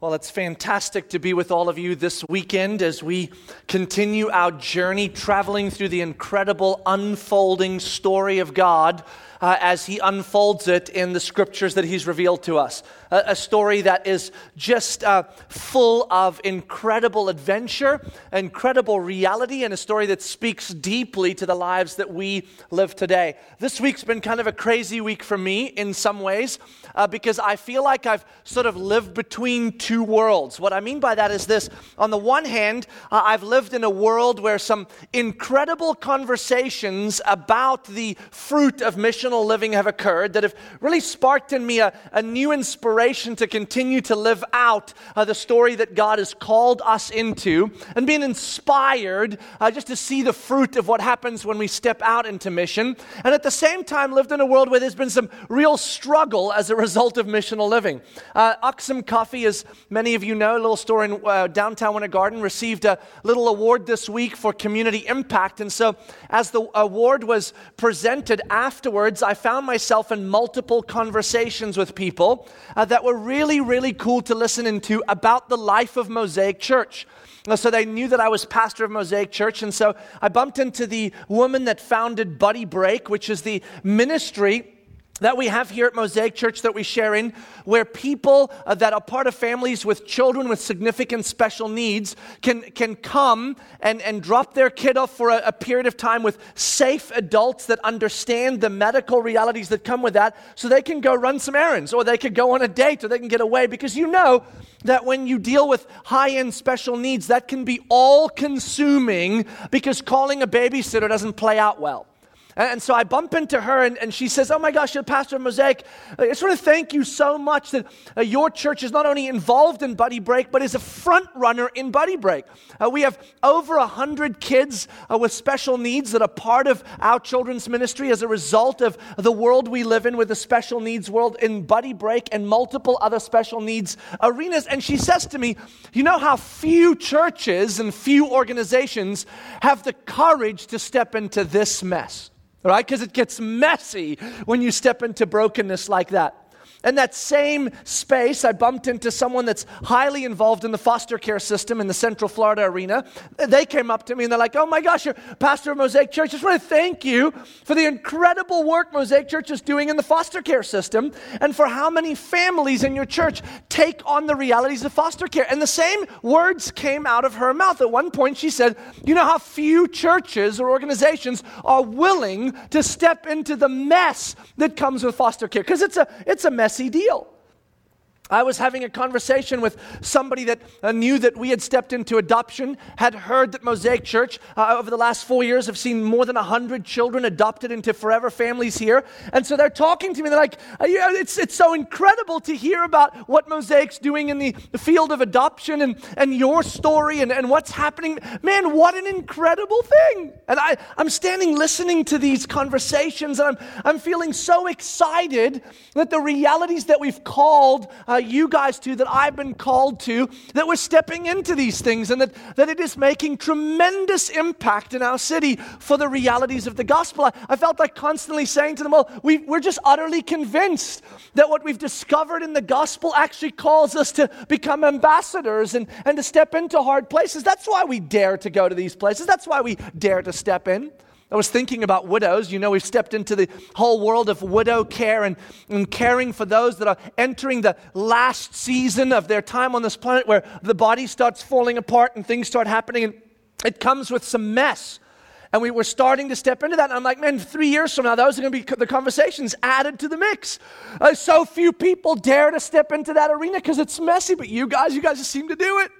Well, it's fantastic to be with all of you this weekend as we continue our journey traveling through the incredible unfolding story of God uh, as He unfolds it in the scriptures that He's revealed to us. A, a story that is just uh, full of incredible adventure, incredible reality, and a story that speaks deeply to the lives that we live today. This week's been kind of a crazy week for me in some ways uh, because I feel like I've sort of lived between two worlds. What I mean by that is this on the one hand, uh, I've lived in a world where some incredible conversations about the fruit of missional living have occurred that have really sparked in me a, a new inspiration to continue to live out uh, the story that God has called us into and being inspired uh, just to see the fruit of what happens when we step out into mission. And at the same time, lived in a world where there's been some real struggle as a result of missional living. Uh, Axum Coffee, as many of you know, a little store in uh, downtown Winter Garden, received a little award this week for community impact. And so, as the award was presented afterwards, I found myself in multiple conversations with people uh, that were really, really cool to listen into about the life of Mosaic Church. So they knew that I was pastor of Mosaic Church. And so I bumped into the woman that founded Buddy Break, which is the ministry that we have here at Mosaic Church that we share in, where people uh, that are part of families with children with significant special needs can, can come and, and drop their kid off for a, a period of time with safe adults that understand the medical realities that come with that so they can go run some errands or they could go on a date or they can get away because you know that when you deal with high end special needs, that can be all consuming because calling a babysitter doesn't play out well. And so I bump into her, and, and she says, Oh my gosh, you're pastor of Mosaic. I just want to thank you so much that uh, your church is not only involved in Buddy Break, but is a front runner in Buddy Break. Uh, we have over 100 kids uh, with special needs that are part of our children's ministry as a result of the world we live in with the special needs world in Buddy Break and multiple other special needs arenas. And she says to me, You know how few churches and few organizations have the courage to step into this mess? Right? Because it gets messy when you step into brokenness like that. In that same space, I bumped into someone that's highly involved in the foster care system in the Central Florida arena. They came up to me and they're like, Oh my gosh, you're pastor of Mosaic Church. I just want to thank you for the incredible work Mosaic Church is doing in the foster care system and for how many families in your church take on the realities of foster care. And the same words came out of her mouth. At one point, she said, You know how few churches or organizations are willing to step into the mess that comes with foster care? Because it's a, it's a mess messy deal. I was having a conversation with somebody that uh, knew that we had stepped into adoption, had heard that Mosaic Church uh, over the last four years have seen more than 100 children adopted into forever families here. And so they're talking to me. They're like, uh, it's, it's so incredible to hear about what Mosaic's doing in the, the field of adoption and, and your story and, and what's happening. Man, what an incredible thing. And I, I'm standing listening to these conversations and I'm, I'm feeling so excited that the realities that we've called uh, you guys to, that I've been called to, that we're stepping into these things and that, that it is making tremendous impact in our city for the realities of the gospel. I, I felt like constantly saying to them, well, we, we're just utterly convinced that what we've discovered in the gospel actually calls us to become ambassadors and, and to step into hard places. That's why we dare to go to these places. That's why we dare to step in. I was thinking about widows. You know, we've stepped into the whole world of widow care and, and caring for those that are entering the last season of their time on this planet where the body starts falling apart and things start happening. And it comes with some mess. And we were starting to step into that. And I'm like, man, three years from now, those are going to be the conversations added to the mix. Uh, so few people dare to step into that arena because it's messy. But you guys, you guys just seem to do it.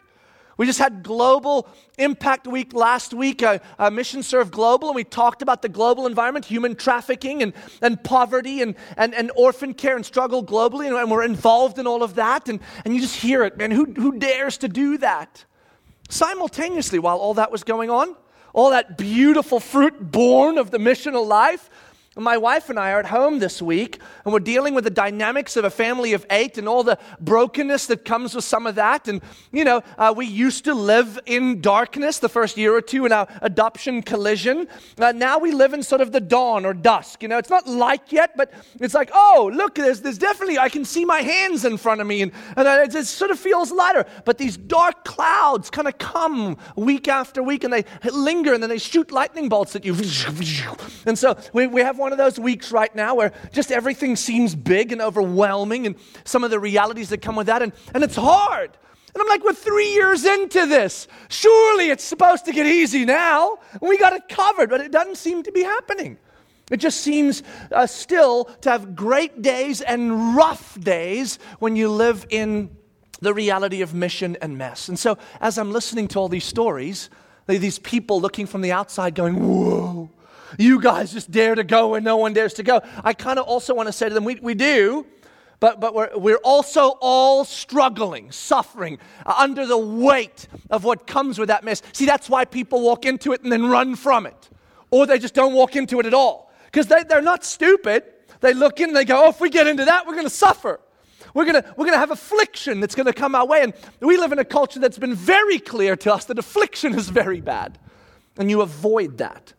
We just had Global Impact Week last week, a, a, Mission Serve Global, and we talked about the global environment, human trafficking, and, and poverty, and, and, and orphan care and struggle globally, and, and we're involved in all of that. And, and you just hear it, man. Who, who dares to do that? Simultaneously, while all that was going on, all that beautiful fruit born of the missional life, my wife and I are at home this week, and we're dealing with the dynamics of a family of eight and all the brokenness that comes with some of that. And, you know, uh, we used to live in darkness the first year or two in our adoption collision. Uh, now we live in sort of the dawn or dusk. You know, it's not light yet, but it's like, oh, look, there's, there's definitely, I can see my hands in front of me, and, and it, it sort of feels lighter. But these dark clouds kind of come week after week, and they linger, and then they shoot lightning bolts at you. And so we, we have one of those weeks right now where just everything seems big and overwhelming, and some of the realities that come with that, and, and it's hard. And I'm like, we're three years into this. Surely it's supposed to get easy now. We got it covered, but it doesn't seem to be happening. It just seems uh, still to have great days and rough days when you live in the reality of mission and mess. And so, as I'm listening to all these stories, these people looking from the outside going, Whoa, you guys just dare to go and no one dares to go. I kind of also want to say to them, We, we do, but, but we're, we're also all struggling, suffering uh, under the weight of what comes with that mess. See, that's why people walk into it and then run from it, or they just don't walk into it at all. Because they, they're not stupid. They look in and they go, oh, if we get into that, we're going to suffer. We're going we're gonna have affliction that's going to come our way. And we live in a culture that's been very clear to us that affliction is very bad. And you avoid that.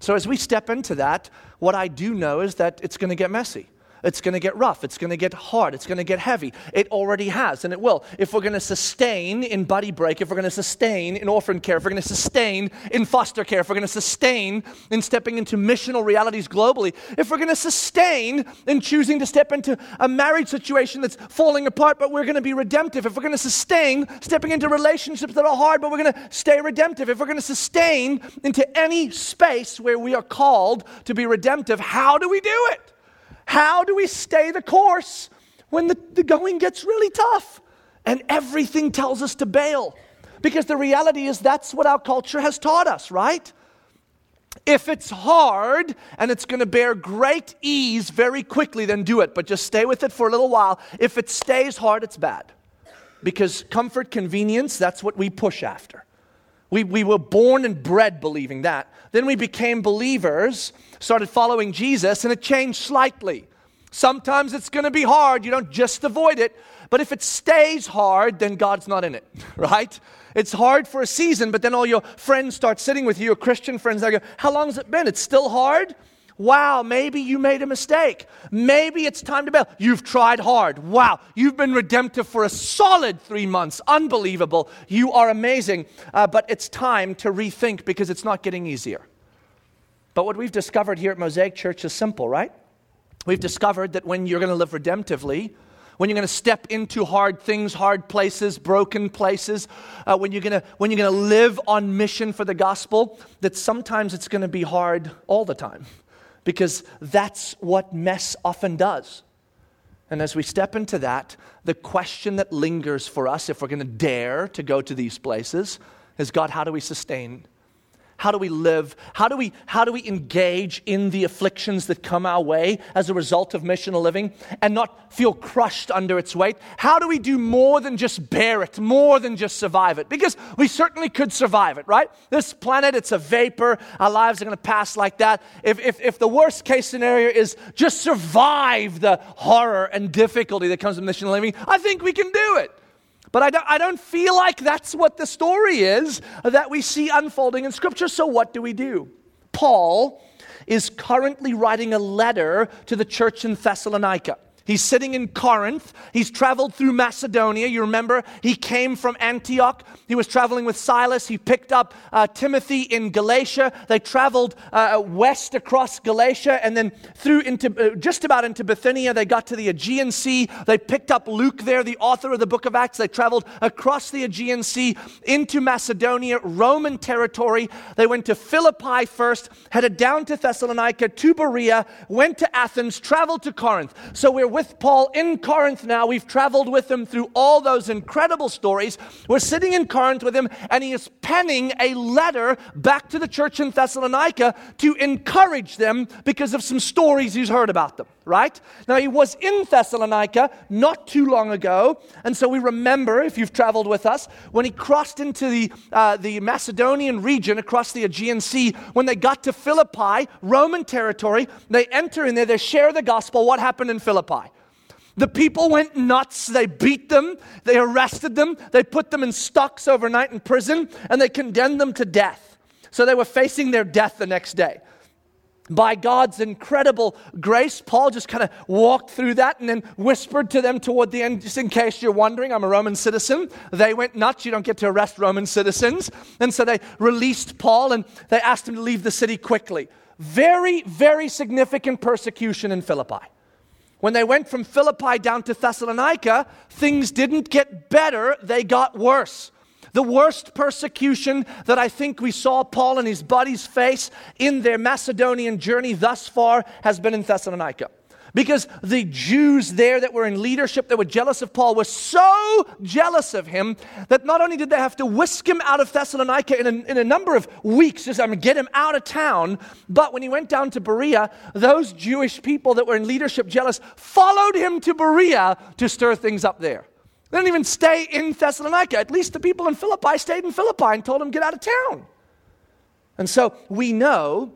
So as we step into that, what I do know is that it's going to get messy. It's going to get rough. It's going to get hard. It's going to get heavy. It already has, and it will. If we're going to sustain in buddy break, if we're going to sustain in orphan care, if we're going to sustain in foster care, if we're going to sustain in stepping into missional realities globally, if we're going to sustain in choosing to step into a marriage situation that's falling apart, but we're going to be redemptive, if we're going to sustain stepping into relationships that are hard, but we're going to stay redemptive, if we're going to sustain into any space where we are called to be redemptive, how do we do it? How do we stay the course when the, the going gets really tough and everything tells us to bail? Because the reality is that's what our culture has taught us, right? If it's hard and it's going to bear great ease very quickly, then do it. But just stay with it for a little while. If it stays hard, it's bad. Because comfort, convenience, that's what we push after. We, we were born and bred believing that. Then we became believers, started following Jesus, and it changed slightly. Sometimes it's going to be hard. You don't just avoid it. But if it stays hard, then God's not in it, right? It's hard for a season, but then all your friends start sitting with you, your Christian friends, they go, How long has it been? It's still hard? Wow, maybe you made a mistake. Maybe it's time to bail. You've tried hard. Wow, you've been redemptive for a solid three months. Unbelievable. You are amazing. Uh, but it's time to rethink because it's not getting easier. But what we've discovered here at Mosaic Church is simple, right? We've discovered that when you're going to live redemptively, when you're going to step into hard things, hard places, broken places, uh, when, you're going to, when you're going to live on mission for the gospel, that sometimes it's going to be hard all the time because that's what mess often does. And as we step into that, the question that lingers for us, if we're going to dare to go to these places, is God, how do we sustain how do we live? How do we, how do we engage in the afflictions that come our way as a result of missional living and not feel crushed under its weight? How do we do more than just bear it, more than just survive it? Because we certainly could survive it, right? This planet, it's a vapor. Our lives are going to pass like that. If, if, if the worst case scenario is just survive the horror and difficulty that comes with missional living, I think we can do it. But I don't, I don't feel like that's what the story is that we see unfolding in Scripture. So, what do we do? Paul is currently writing a letter to the church in Thessalonica. He's sitting in Corinth. He's traveled through Macedonia. You remember, he came from Antioch. He was traveling with Silas. He picked up uh, Timothy in Galatia. They traveled uh, west across Galatia and then through into uh, just about into Bithynia. They got to the Aegean Sea. They picked up Luke there, the author of the book of Acts. They traveled across the Aegean Sea into Macedonia, Roman territory. They went to Philippi first, headed down to Thessalonica, to Berea, went to Athens, traveled to Corinth. So we're with Paul in Corinth now. We've traveled with him through all those incredible stories. We're sitting in Corinth with him, and he is penning a letter back to the church in Thessalonica to encourage them because of some stories he's heard about them, right? Now, he was in Thessalonica not too long ago, and so we remember, if you've traveled with us, when he crossed into the, uh, the Macedonian region across the Aegean Sea, when they got to Philippi, Roman territory, they enter in there, they share the gospel. What happened in Philippi? The people went nuts. They beat them, they arrested them, they put them in stocks overnight in prison, and they condemned them to death. So they were facing their death the next day. By God's incredible grace, Paul just kind of walked through that and then whispered to them toward the end, just in case you're wondering, I'm a Roman citizen. They went nuts. You don't get to arrest Roman citizens. And so they released Paul and they asked him to leave the city quickly. Very, very significant persecution in Philippi. When they went from Philippi down to Thessalonica, things didn't get better, they got worse. The worst persecution that I think we saw Paul and his buddies face in their Macedonian journey thus far has been in Thessalonica. Because the Jews there that were in leadership that were jealous of Paul were so jealous of him that not only did they have to whisk him out of Thessalonica in a, in a number of weeks, just I mean, get him out of town, but when he went down to Berea, those Jewish people that were in leadership jealous followed him to Berea to stir things up there. They didn't even stay in Thessalonica. At least the people in Philippi stayed in Philippi and told him, get out of town. And so we know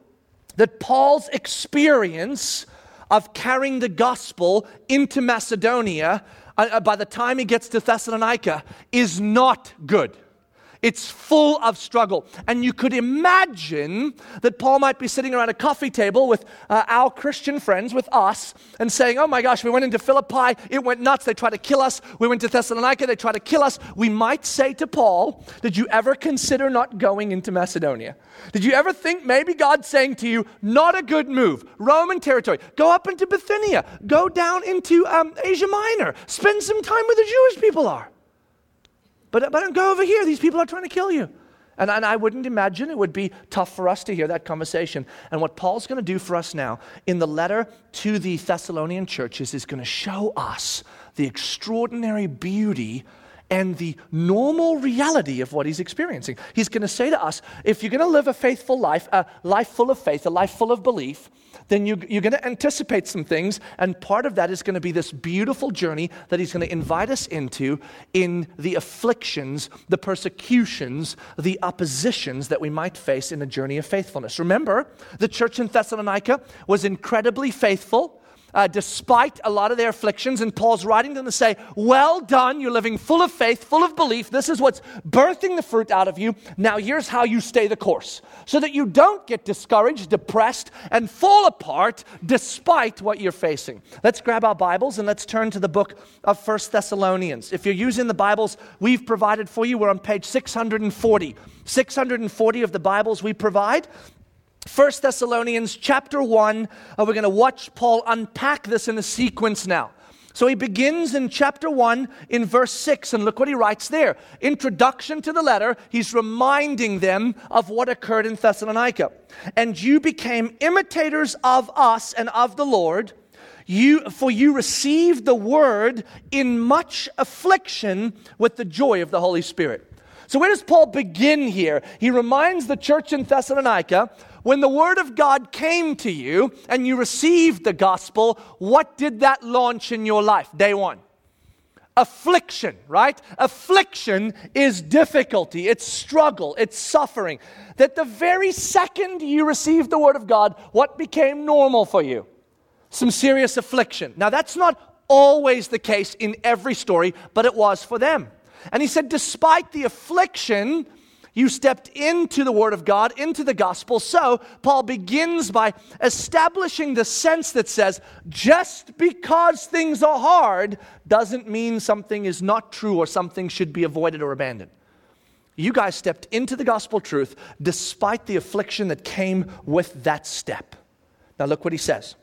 that Paul's experience of carrying the gospel into Macedonia uh, uh, by the time he gets to Thessalonica is not good. It's full of struggle. And you could imagine that Paul might be sitting around a coffee table with uh, our Christian friends, with us, and saying, Oh my gosh, we went into Philippi, it went nuts, they tried to kill us. We went to Thessalonica, they tried to kill us. We might say to Paul, Did you ever consider not going into Macedonia? Did you ever think maybe God's saying to you, Not a good move, Roman territory, go up into Bithynia, go down into um, Asia Minor, spend some time where the Jewish people are? But, but go over here. These people are trying to kill you. And, and I wouldn't imagine it would be tough for us to hear that conversation. And what Paul's going to do for us now in the letter to the Thessalonian churches is going to show us the extraordinary beauty and the normal reality of what he's experiencing. He's going to say to us if you're going to live a faithful life, a life full of faith, a life full of belief, then you, are going to anticipate some things. And part of that is going to be this beautiful journey that He's going to invite us into in the afflictions, the persecutions, the oppositions that we might face in a journey of faithfulness. Remember, the church in Thessalonica was incredibly faithful uh, despite a lot of their afflictions. And Paul's writing them to say, Well done, you're living full of faith, full of belief. This is what's birthing the fruit out of you. Now, here's how you stay the course so that you don't get discouraged, depressed, and fall apart despite what you're facing. Let's grab our Bibles and let's turn to the book of First Thessalonians. If you're using the Bibles we've provided for you, we're on page 640. 640 of the Bibles we provide. First Thessalonians chapter 1. Uh, we're going to watch Paul unpack this in a sequence now. So he begins in chapter 1 in verse 6, and look what he writes there. Introduction to the letter, he's reminding them of what occurred in Thessalonica. And you became imitators of us and of the Lord. You, for you received the word in much affliction with the joy of the Holy Spirit. So, where does Paul begin here? He reminds the church in Thessalonica when the word of God came to you and you received the gospel, what did that launch in your life? Day one. Affliction, right? Affliction is difficulty, it's struggle, it's suffering. That the very second you received the word of God, what became normal for you? Some serious affliction. Now, that's not always the case in every story, but it was for them. And he said, despite the affliction, you stepped into the Word of God, into the gospel. So, Paul begins by establishing the sense that says, just because things are hard doesn't mean something is not true or something should be avoided or abandoned. You guys stepped into the gospel truth despite the affliction that came with that step. Now, look what he says.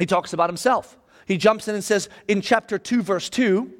He talks about himself. He jumps in and says in chapter 2, verse 2,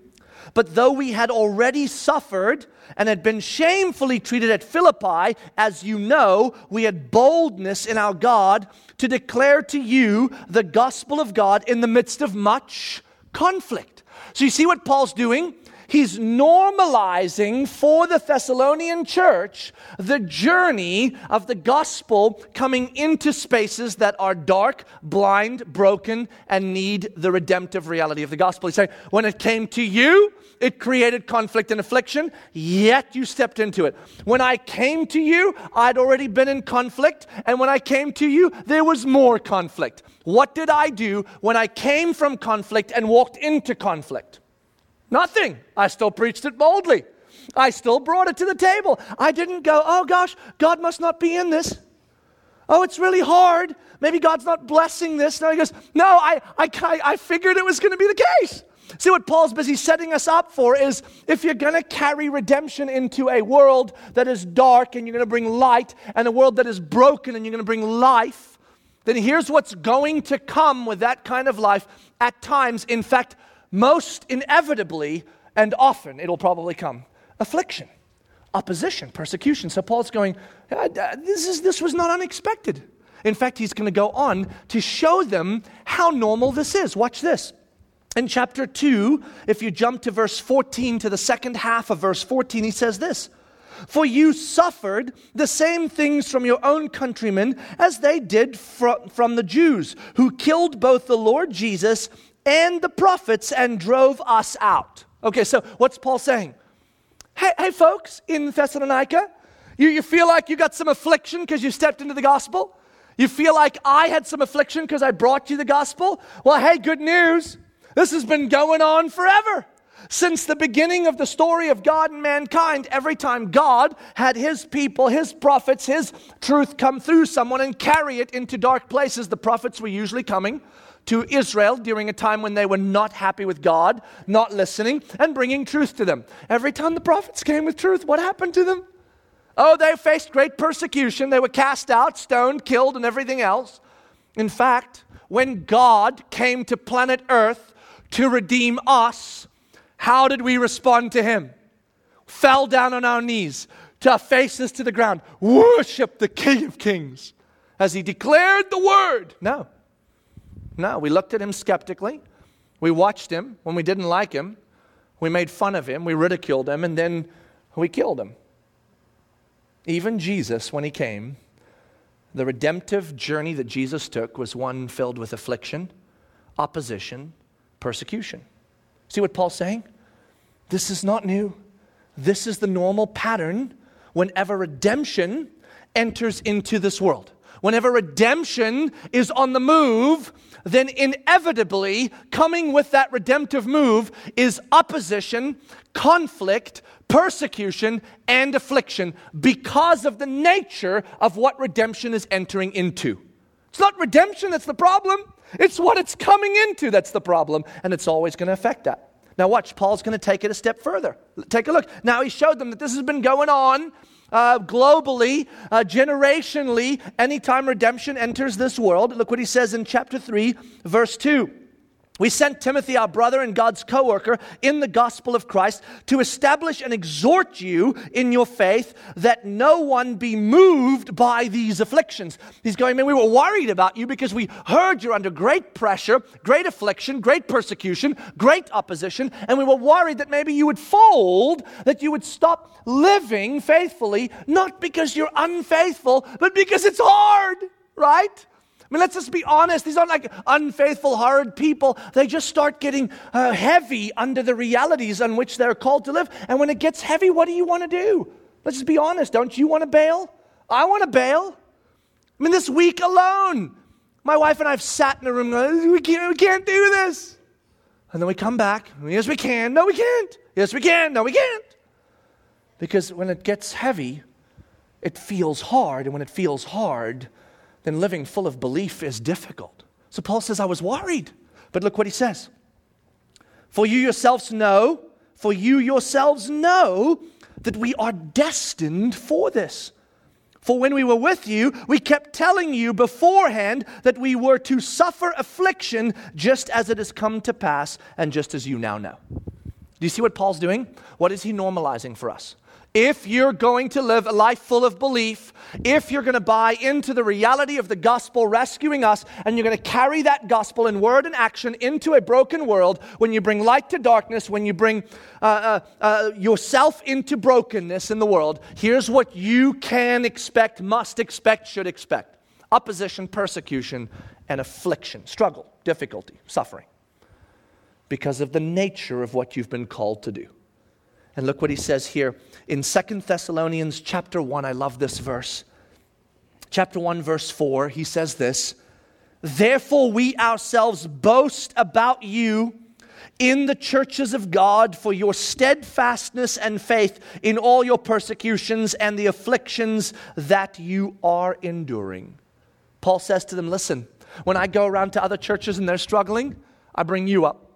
but though we had already suffered and had been shamefully treated at Philippi, as you know, we had boldness in our God to declare to you the gospel of God in the midst of much conflict. So you see what Paul's doing? He's normalizing for the Thessalonian church the journey of the gospel coming into spaces that are dark, blind, broken, and need the redemptive reality of the gospel. He's saying, when it came to you, it created conflict and affliction, yet you stepped into it. When I came to you, I'd already been in conflict, and when I came to you, there was more conflict. What did I do when I came from conflict and walked into conflict? Nothing. I still preached it boldly. I still brought it to the table. I didn't go, oh gosh, God must not be in this. Oh, it's really hard. Maybe God's not blessing this. No, he goes, no, I, I, I figured it was going to be the case. See, what Paul's busy setting us up for is if you're going to carry redemption into a world that is dark and you're going to bring light, and a world that is broken and you're going to bring life, then here's what's going to come with that kind of life at times. In fact, most inevitably and often it'll probably come affliction, opposition, persecution. So Paul's going, ah, ah, this, is, this was not unexpected. In fact, he's going to go on to show them how normal this is. Watch this. In chapter 2, if you jump to verse 14, to the second half of verse 14, he says this For you suffered the same things from your own countrymen as they did from the Jews, who killed both the Lord Jesus and the prophets and drove us out. Okay, so what's Paul saying? Hey, hey folks in Thessalonica, you, you feel like you got some affliction because you stepped into the gospel? You feel like I had some affliction because I brought you the gospel? Well, hey, good news. This has been going on forever. Since the beginning of the story of God and mankind, every time God had his people, his prophets, his truth come through someone and carry it into dark places, the prophets were usually coming to Israel during a time when they were not happy with God, not listening, and bringing truth to them. Every time the prophets came with truth, what happened to them? Oh, they faced great persecution. They were cast out, stoned, killed, and everything else. In fact, when God came to planet Earth to redeem us, how did we respond to Him? Fell down on our knees, to our faces to the ground, worship the King of Kings as He declared the word. No. No, we looked at him skeptically. We watched him when we didn't like him. We made fun of him. We ridiculed him. And then we killed him. Even Jesus, when he came, the redemptive journey that Jesus took was one filled with affliction, opposition, persecution. See what Paul's saying? This is not new. This is the normal pattern whenever redemption enters into this world. Whenever redemption is on the move, then inevitably coming with that redemptive move is opposition, conflict, persecution, and affliction because of the nature of what redemption is entering into. It's not redemption that's the problem, it's what it's coming into that's the problem, and it's always going to affect that. Now, watch, Paul's going to take it a step further. Take a look. Now, he showed them that this has been going on uh, globally, uh, generationally, anytime redemption enters this world. Look what he says in chapter 3, verse 2. We sent Timothy, our brother and God's co worker, in the gospel of Christ to establish and exhort you in your faith that no one be moved by these afflictions. He's going, man, we were worried about you because we heard you're under great pressure, great affliction, great persecution, great opposition, and we were worried that maybe you would fold, that you would stop living faithfully, not because you're unfaithful, but because it's hard, right? I mean, let's just be honest. These aren't like unfaithful, hard people. They just start getting uh, heavy under the realities on which they're called to live. And when it gets heavy, what do you want to do? Let's just be honest. Don't you want to bail? I want to bail. I mean, this week alone, my wife and I have sat in a room going, we can't, we can't do this. And then we come back. Yes, we can. No, we can't. Yes, we can. No, we can't. Because when it gets heavy, it feels hard. And when it feels hard, then living full of belief is difficult. So Paul says, I was worried. But look what he says. For you yourselves know, for you yourselves know that we are destined for this. For when we were with you, we kept telling you beforehand that we were to suffer affliction just as it has come to pass and just as you now know. Do you see what Paul's doing? What is he normalizing for us? If you're going to live a life full of belief, if you're going to buy into the reality of the gospel rescuing us, and you're going to carry that gospel in word and action into a broken world, when you bring light to darkness, when you bring uh, uh, uh, yourself into brokenness in the world, here's what you can expect, must expect, should expect opposition, persecution, and affliction, struggle, difficulty, suffering, because of the nature of what you've been called to do. And look what he says here in Second Thessalonians chapter 1. I love this verse. Chapter 1, verse 4, he says this Therefore, we ourselves boast about you in the churches of God for your steadfastness and faith in all your persecutions and the afflictions that you are enduring. Paul says to them, Listen, when I go around to other churches and they're struggling, I bring you up.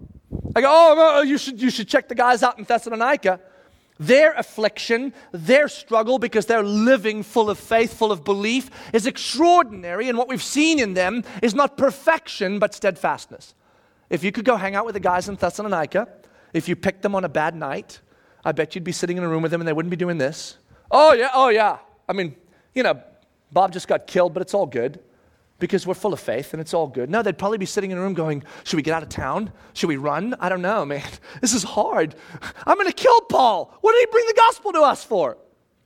I go, Oh, you should, you should check the guys out in Thessalonica their affliction, their struggle, because they're living full of faith, full of belief, is extraordinary. And what we've seen in them is not perfection, but steadfastness. If you could go hang out with the guys in Thessalonica, if you picked them on a bad night, I bet you'd be sitting in a room with them and they wouldn't be doing this. Oh, yeah, oh, yeah. I mean, you know, Bob just got killed, but it's all good because we're full of faith and it's all good. No, they'd probably be sitting in a room going, Should we get out of town? Should we run? I don't know, man. This is hard. I'm going to kill Paul. What did he bring the gospel to us for?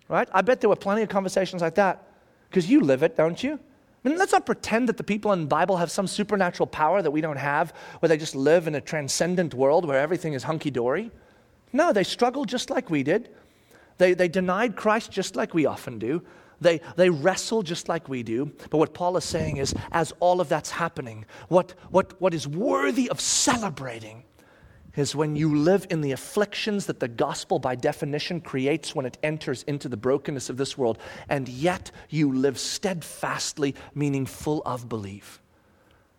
Right? I bet there were plenty of conversations like that because you live it, don't you? I mean, let's not pretend that the people in the Bible have some supernatural power that we don't have, where they just live in a transcendent world where everything is hunky dory. No, they struggled just like we did. They, they denied Christ just like we often do. They, they wrestle just like we do. But what Paul is saying is, as all of that's happening, what, what, what is worthy of celebrating is when you live in the afflictions that the gospel, by definition, creates when it enters into the brokenness of this world, and yet you live steadfastly, meaning full of belief.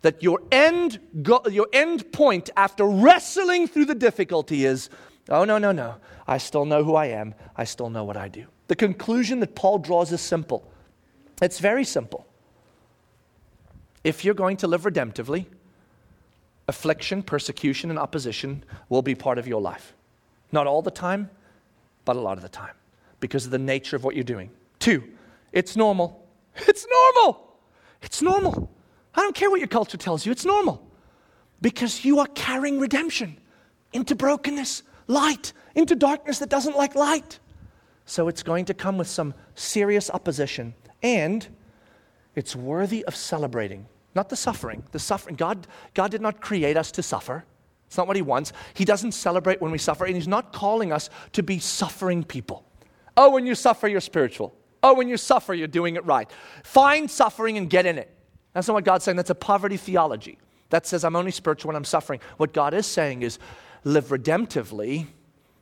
That your end, go, your end point after wrestling through the difficulty is, oh, no, no, no, I still know who I am, I still know what I do. The conclusion that Paul draws is simple. It's very simple. If you're going to live redemptively, affliction, persecution, and opposition will be part of your life. Not all the time, but a lot of the time because of the nature of what you're doing. Two, it's normal. It's normal. It's normal. I don't care what your culture tells you, it's normal because you are carrying redemption into brokenness, light, into darkness that doesn't like light. So it's going to come with some serious opposition. And it's worthy of celebrating. Not the suffering. The suffering. God, God did not create us to suffer. It's not what He wants. He doesn't celebrate when we suffer, and He's not calling us to be suffering people. Oh, when you suffer, you're spiritual. Oh, when you suffer, you're doing it right. Find suffering and get in it. That's not what God's saying. That's a poverty theology that says I'm only spiritual when I'm suffering. What God is saying is live redemptively,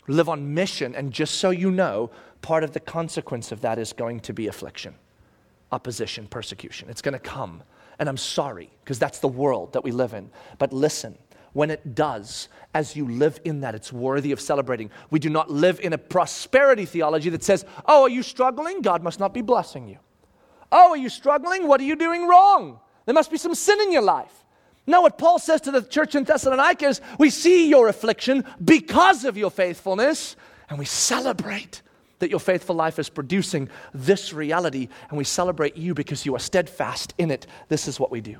live on mission, and just so you know, part of the consequence of that is going to be affliction, opposition, persecution. It's going to come. And I'm sorry, because that's the world that we live in. But listen, when it does, as you live in that, it's worthy of celebrating. We do not live in a prosperity theology that says, Oh, are you struggling? God must not be blessing you. Oh, are you struggling? What are you doing wrong? There must be some sin in your life. No, what Paul says to the church in Thessalonica is, We see your affliction because of your faithfulness, and we celebrate that your faithful life is producing this reality, and we celebrate you because you are steadfast in it. This is what we do.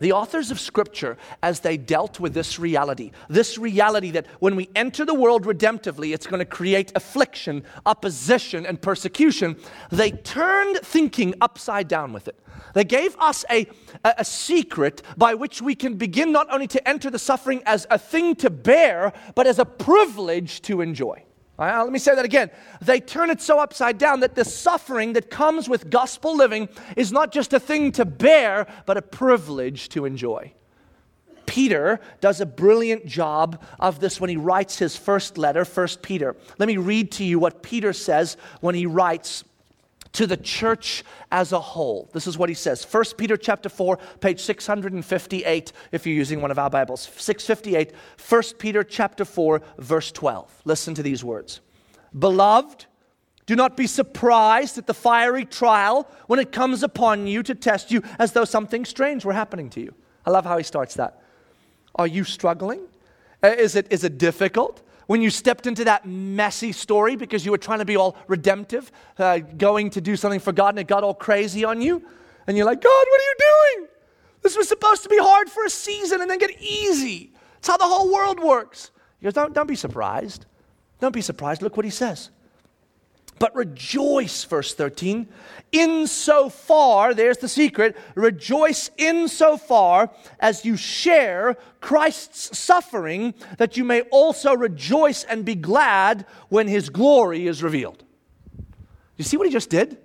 The authors of Scripture, as they dealt with this reality, this reality that when we enter the world redemptively, it's going to create affliction, opposition, and persecution, they turned thinking upside down with it. They gave us a, a, a, secret by which we can begin not only to enter the suffering as a thing to bear, but as a privilege to enjoy. Right, let me say that again. They turn it so upside down that the suffering that comes with gospel living is not just a thing to bear, but a privilege to enjoy. Peter does a brilliant job of this when he writes his first letter, First Peter. Let me read to you what Peter says when he writes to the church as a whole. This is what he says. 1 Peter chapter 4, page 658 if you're using one of our Bibles. 658, 1 Peter chapter 4, verse 12. Listen to these words. Beloved, do not be surprised at the fiery trial when it comes upon you to test you as though something strange were happening to you. I love how he starts that. Are you struggling? Uh, is it, is it difficult? When you stepped into that messy story because you were trying to be all redemptive, uh, going to do something for God, and it got all crazy on you? And you're like, God, what are you doing? This was supposed to be hard for a season and then get easy. It's how the whole world works. He goes, don't, don't be surprised. Don't be surprised. Look what he says. But rejoice, verse 13, insofar, there's the secret, rejoice insofar as you share Christ's suffering, that you may also rejoice and be glad when his glory is revealed. You see what he just did?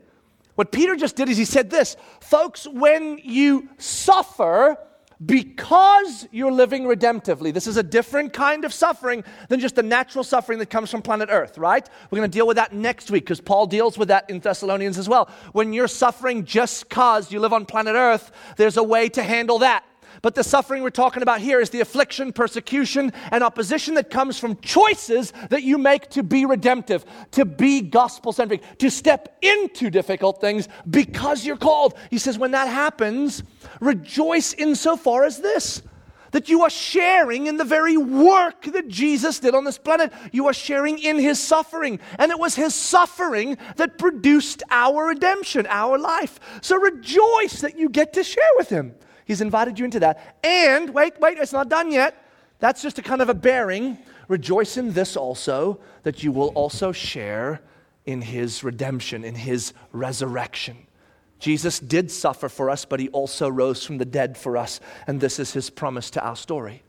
What Peter just did is he said this Folks, when you suffer, because you're living redemptively. This is a different kind of suffering than just the natural suffering that comes from planet Earth, right? We're going to deal with that next week because Paul deals with that in Thessalonians as well. When you're suffering just because you live on planet Earth, there's a way to handle that. But the suffering we're talking about here is the affliction, persecution, and opposition that comes from choices that you make to be redemptive, to be gospel centric, to step into difficult things because you're called. He says, when that happens, rejoice insofar as this that you are sharing in the very work that Jesus did on this planet. You are sharing in his suffering. And it was his suffering that produced our redemption, our life. So rejoice that you get to share with him. He's invited you into that. And wait, wait, it's not done yet. That's just a kind of a bearing. Rejoice in this also, that you will also share in his redemption, in his resurrection. Jesus did suffer for us, but he also rose from the dead for us. And this is his promise to our story.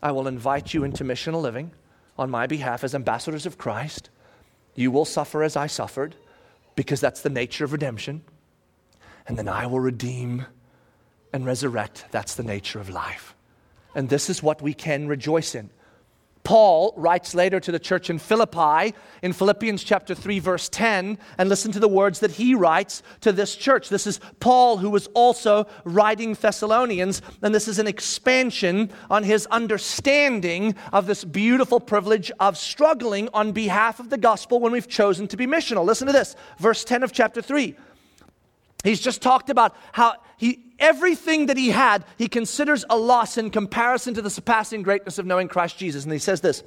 I will invite you into missional living on my behalf as ambassadors of Christ. You will suffer as I suffered, because that's the nature of redemption. And then I will redeem and resurrect. That's the nature of life. And this is what we can rejoice in. Paul writes later to the church in Philippi in Philippians chapter 3 verse 10 and listen to the words that he writes to this church. This is Paul who was also writing Thessalonians and this is an expansion on his understanding of this beautiful privilege of struggling on behalf of the gospel when we've chosen to be missional. Listen to this. Verse 10 of chapter 3. He's just talked about how he, everything that he had, he considers a loss in comparison to the surpassing greatness of knowing Christ Jesus. And he says this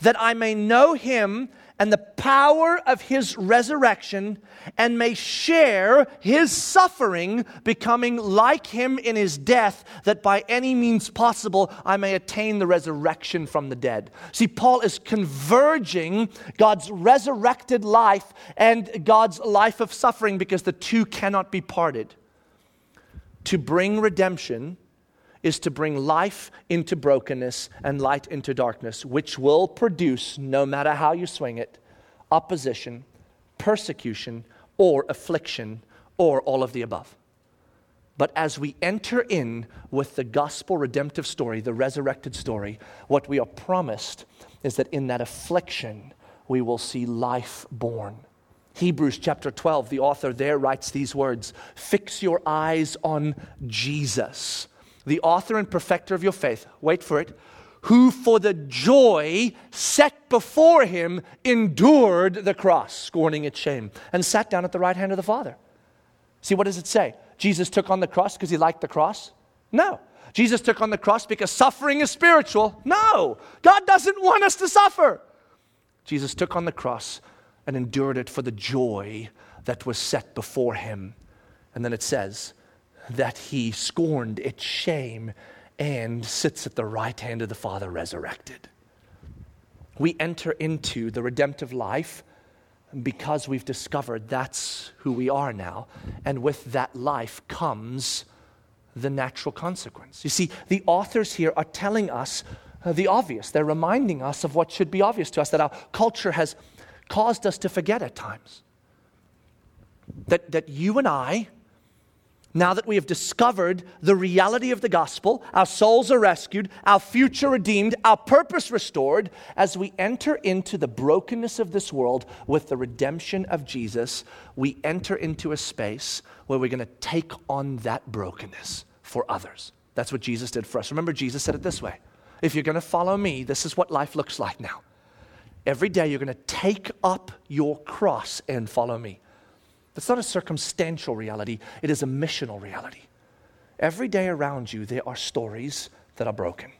that I may know him and the power of his resurrection and may share his suffering, becoming like him in his death, that by any means possible I may attain the resurrection from the dead. See, Paul is converging God's resurrected life and God's life of suffering because the two cannot be parted. To bring redemption is to bring life into brokenness and light into darkness, which will produce, no matter how you swing it, opposition, persecution, or affliction, or all of the above. But as we enter in with the gospel redemptive story, the resurrected story, what we are promised is that in that affliction, we will see life born. Hebrews chapter 12, the author there writes these words Fix your eyes on Jesus, the author and perfecter of your faith. Wait for it. Who for the joy set before him endured the cross, scorning its shame, and sat down at the right hand of the Father. See, what does it say? Jesus took on the cross because he liked the cross? No. Jesus took on the cross because suffering is spiritual? No. God doesn't want us to suffer. Jesus took on the cross and endured it for the joy that was set before him. And then it says that he scorned its shame and sits at the right hand of the Father resurrected. We enter into the redemptive life because we've discovered that's who we are now. And with that life comes the natural consequence. You see, the authors here are telling us uh, the obvious. They're reminding us of what should be obvious to us that our culture has caused us to forget at times. That, that you and I, now that we have discovered the reality of the gospel, our souls are rescued, our future redeemed, our purpose restored, as we enter into the brokenness of this world with the redemption of Jesus, we enter into a space where we're going to take on that brokenness for others. That's what Jesus did for us. Remember, Jesus said it this way If you're going to follow me, this is what life looks like now. Every day you're going to take up your cross and follow me. That's not a circumstantial reality, it is a missional reality. Every day around you, there are stories that are broken.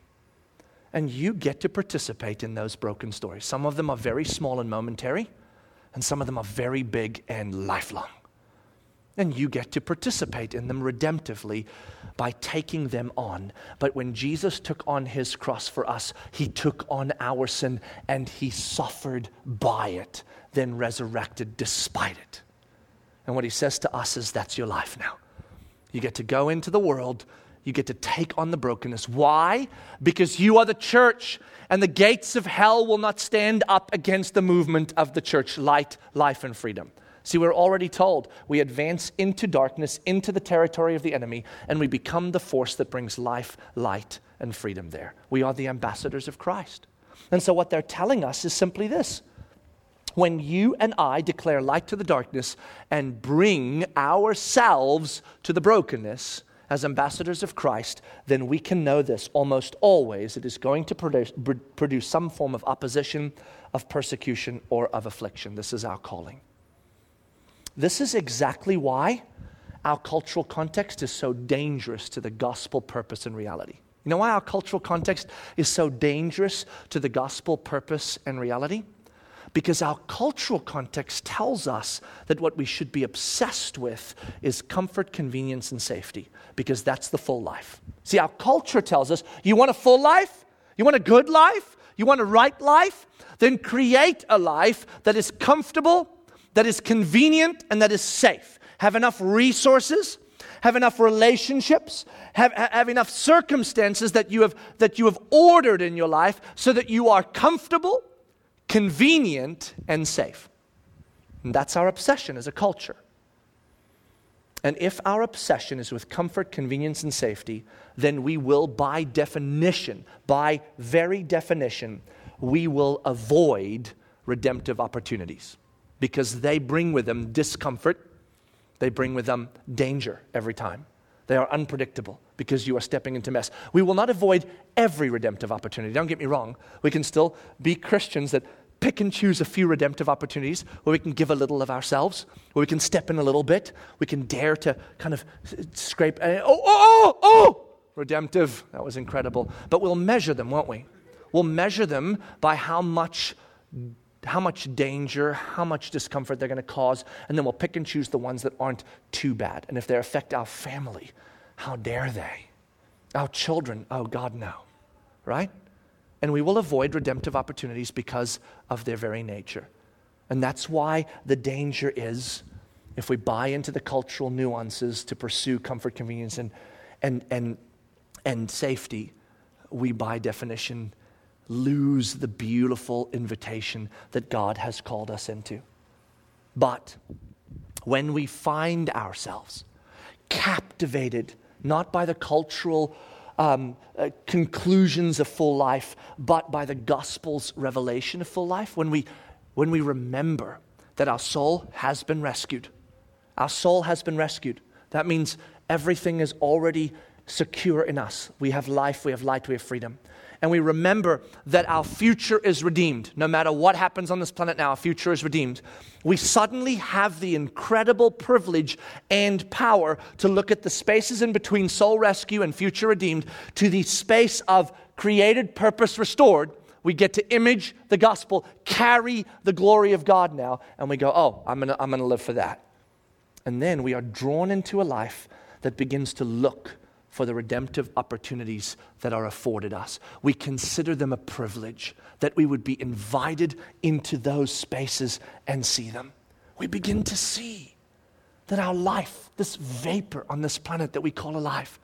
And you get to participate in those broken stories. Some of them are very small and momentary, and some of them are very big and lifelong. And you get to participate in them redemptively by taking them on. But when Jesus took on his cross for us, he took on our sin and he suffered by it, then resurrected despite it. And what he says to us is that's your life now. You get to go into the world, you get to take on the brokenness. Why? Because you are the church, and the gates of hell will not stand up against the movement of the church light, life, and freedom. See, we're already told we advance into darkness, into the territory of the enemy, and we become the force that brings life, light, and freedom there. We are the ambassadors of Christ. And so, what they're telling us is simply this when you and I declare light to the darkness and bring ourselves to the brokenness as ambassadors of Christ, then we can know this almost always. It is going to produce, produce some form of opposition, of persecution, or of affliction. This is our calling. This is exactly why our cultural context is so dangerous to the gospel purpose and reality. You know why our cultural context is so dangerous to the gospel purpose and reality? Because our cultural context tells us that what we should be obsessed with is comfort, convenience, and safety, because that's the full life. See, our culture tells us you want a full life? You want a good life? You want a right life? Then create a life that is comfortable, that is convenient and that is safe. Have enough resources, have enough relationships, have, have enough circumstances that you, have, that you have ordered in your life so that you are comfortable, convenient, and safe. And that's our obsession as a culture. And if our obsession is with comfort, convenience, and safety, then we will, by definition, by very definition, we will avoid redemptive opportunities because they bring with them discomfort, they bring with them danger every time. They are unpredictable because you are stepping into mess. We will not avoid every redemptive opportunity. Don't get me wrong. We can still be Christians that pick and choose a few redemptive opportunities where we can give a little of ourselves, where we can step in a little bit, we can dare to kind of scrape. Uh, oh, oh, oh, oh! Redemptive. That was incredible. But we'll measure them, won't we? We'll measure them by how much how much danger, how much discomfort they're going to cause, and then we'll pick and choose the ones that aren't too bad. And if they affect our family, how dare they? Our children, oh God, no. Right? And we will avoid redemptive opportunities because of their very nature. And that's why the danger is if we buy into the cultural nuances to pursue comfort, convenience, and, and, and, and safety, we by definition lose the beautiful invitation that God has called us into. But when we find ourselves captivated not by the cultural um, uh, conclusions of full life, but by the gospel's revelation of full life, when we, when we remember that our soul has been rescued, our soul has been rescued. That means everything is already secure in us. We have life, we have light, we have freedom and we remember that our future is redeemed. No matter what happens on this planet now, our future is redeemed. We suddenly have the incredible privilege and power to look at the spaces in between soul rescue and future redeemed to the space of created purpose restored. We get to image the gospel, carry the glory of God now, and we go, oh, I'm gonna, I'm gonna live for that. And then we are drawn into a life that begins to look for the redemptive opportunities that are afforded us. We consider them a privilege that we would be invited into those spaces and see them. We begin to see that our life, this vapor on this planet that we call alive,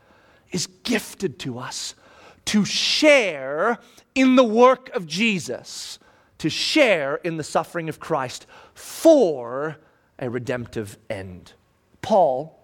is gifted to us to share in the work of Jesus, to share in the suffering of Christ for a redemptive end. Paul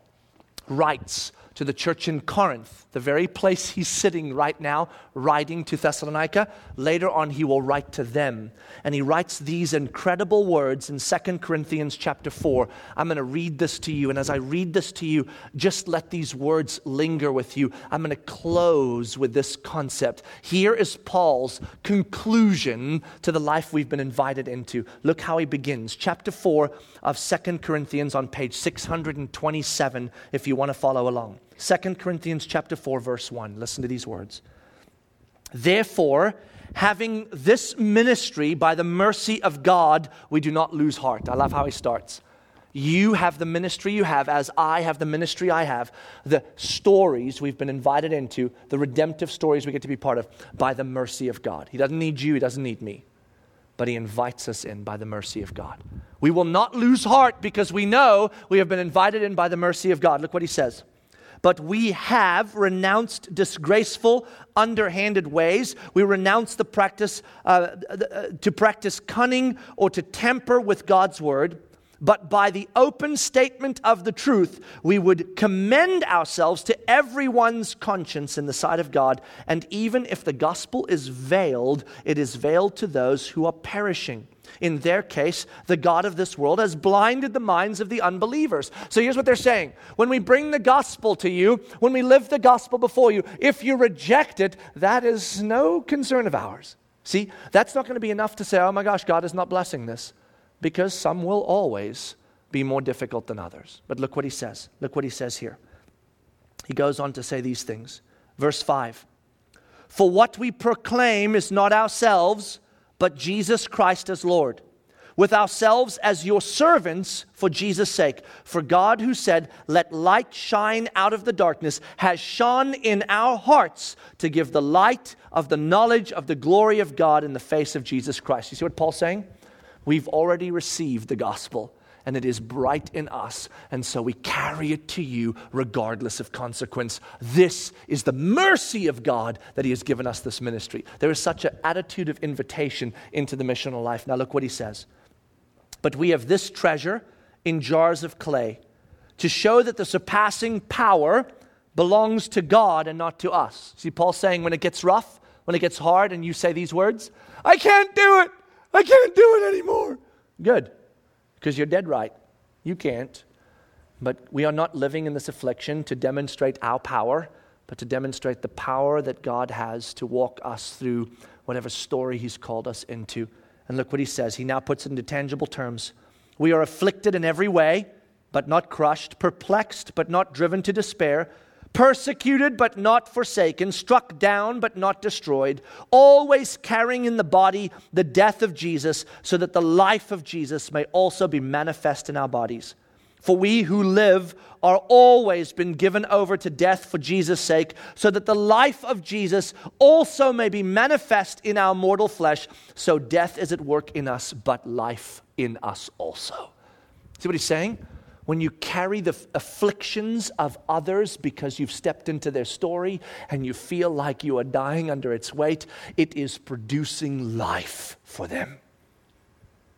writes to the church in Corinth, the very place he's sitting right now, writing to Thessalonica. Later on, he will write to them. And he writes these incredible words in 2 Corinthians chapter 4. I'm going to read this to you. And as I read this to you, just let these words linger with you. I'm going to close with this concept. Here is Paul's conclusion to the life we've been invited into. Look how he begins. Chapter 4 of 2 Corinthians on page 627, if you want to follow along. 2 Corinthians chapter 4 verse 1. Listen to these words. Therefore, having this ministry by the mercy of God, we do not lose heart. I love how he starts. You have the ministry you have, as I have the ministry I have. The stories we've been invited into, the redemptive stories we get to be part of, by the mercy of God. He doesn't need you, He doesn't need me, but He invites us in by the mercy of God. We will not lose heart because we know we have been invited in by the mercy of God. Look what He says. But we have renounced disgraceful, underhanded ways. We renounce the practice uh, uh, to practice cunning or to tamper with God's word but by the open statement of the truth, we would commend ourselves to everyone's conscience in the sight of God. And even if the gospel is veiled, it is veiled to those who are perishing. In their case, the God of this world has blinded the minds of the unbelievers. So here's what they're saying When we bring the gospel to you, when we live the gospel before you, if you reject it, that is no concern of ours. See, that's not going to be enough to say, oh my gosh, God is not blessing this because some will always be more difficult than others. But look what he says. Look what he says here. He goes on to say these things. Verse 5 For what we proclaim is not ourselves, but Jesus Christ as Lord, with ourselves as your servants for Jesus' sake. For God, who said, Let light shine out of the darkness, has shone in our hearts to give the light of the knowledge of the glory of God in the face of Jesus Christ. You see what Paul's saying? We've already received the gospel and it is bright in us, and so we carry it to you regardless of consequence. This is the mercy of God that He has given us this ministry. There is such an attitude of invitation into the missional life. Now, look what He says. But we have this treasure in jars of clay to show that the surpassing power belongs to God and not to us. See, Paul saying when it gets rough, when it gets hard, and you say these words, I can't do it. I can't do it anymore. Good, because you're dead right. You can't. But we are not living in this affliction to demonstrate our power, but to demonstrate the power that God has to walk us through whatever story He's called us into. And look what He says. He now puts it into tangible terms. We are afflicted in every way, but not crushed, perplexed, but not driven to despair persecuted but not forsaken, struck down but not destroyed, always carrying in the body the death of Jesus, so that the life of Jesus may also be manifest in our bodies. For we who live are always been given over to death for Jesus' sake, so that the life of Jesus also may be manifest in our mortal flesh. So death is at work in us, but life in us also. See what he's saying? When you carry the afflictions of others because you've stepped into their story and you feel like you are dying under its weight, it is producing life for them.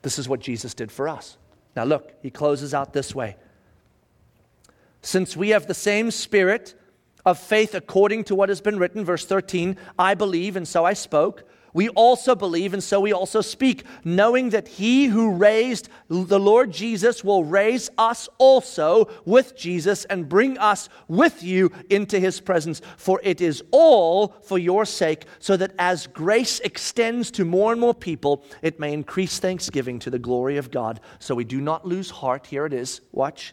This is what Jesus did for us. Now, look, he closes out this way. Since we have the same spirit of faith according to what has been written, verse 13, I believe and so I spoke we also believe and so we also speak, knowing that he who raised the Lord Jesus will raise us also with Jesus and bring us with you into his presence. For it is all for your sake, so that as grace extends to more and more people, it may increase thanksgiving to the glory of God. So we do not lose heart. Here it is. Watch.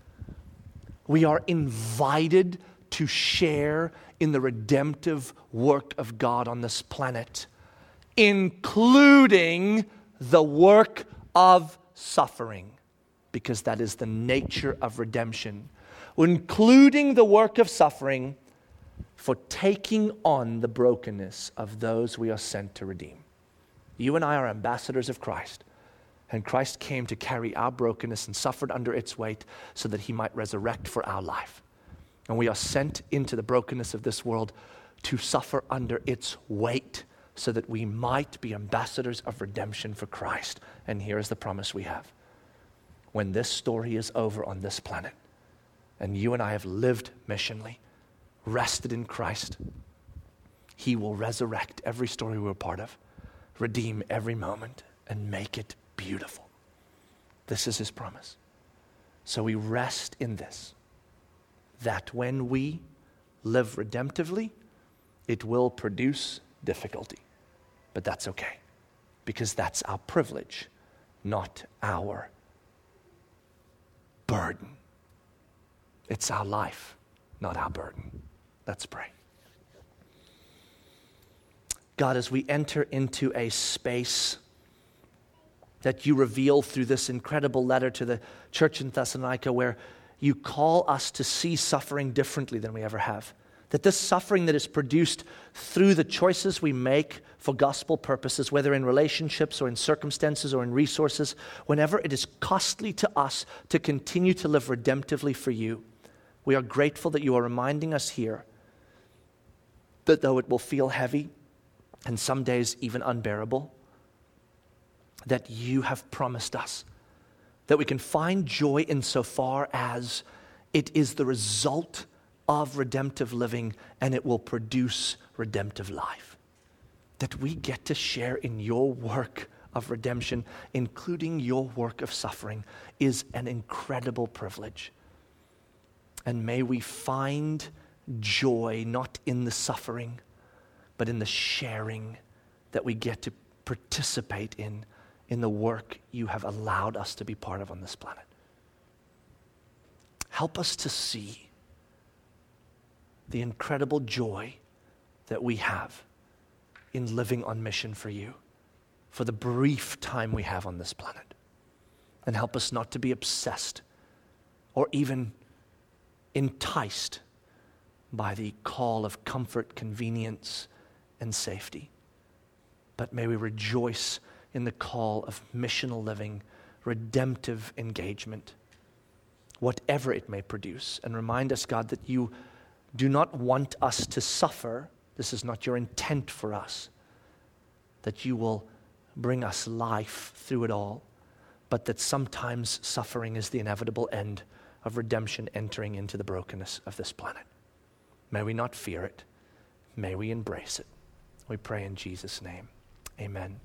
We are invited to share in the redemptive work of God on this planet, including the work of suffering, because that is the nature of redemption, including the work of suffering for taking on the brokenness of those we are sent to redeem. You and I are ambassadors of Christ. And Christ came to carry our brokenness and suffered under its weight so that he might resurrect for our life. And we are sent into the brokenness of this world to suffer under its weight so that we might be ambassadors of redemption for Christ. And here is the promise we have when this story is over on this planet, and you and I have lived missionally, rested in Christ, He will resurrect every story we're part of, redeem every moment, and make it beautiful. This is His promise. So we rest in this that when we live redemptively, it will produce difficulty. But that's okay, because that's our privilege, not our burden. It's our life, not our burden. Let's pray. God, as we enter into a space that you reveal through this incredible letter to the church in Thessalonica, where you call us to see suffering differently than we ever have. That this suffering that is produced through the choices we make for gospel purposes, whether in relationships or in circumstances or in resources, whenever it is costly to us to continue to live redemptively for you, we are grateful that you are reminding us here that though it will feel heavy and some days even unbearable, that you have promised us that we can find joy insofar as it is the result of redemptive living and it will produce redemptive life. That we get to share in your work of redemption, including your work of suffering, is an incredible privilege. And may we find joy not in the suffering, but in the sharing that we get to participate in in the work you have allowed us to be part of on this planet. Help us to see the incredible joy that we have in living on mission for you for the brief time we have on this planet. And help us not to be obsessed or even enticed by the call of comfort, convenience, and safety. But may we rejoice in the call of missional living, redemptive engagement, whatever it may produce. And remind us, God, that you do not want us to suffer. This is not your intent for us. That you will bring us life through it all, but that sometimes suffering is the inevitable end of redemption entering into the brokenness of this planet. May we not fear it. May we embrace it. We pray in Jesus' name. Amen.